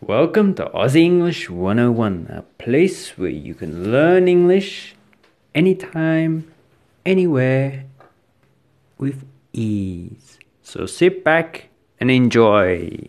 Welcome to Aussie English 101, a place where you can learn English anytime, anywhere, with ease. So sit back and enjoy.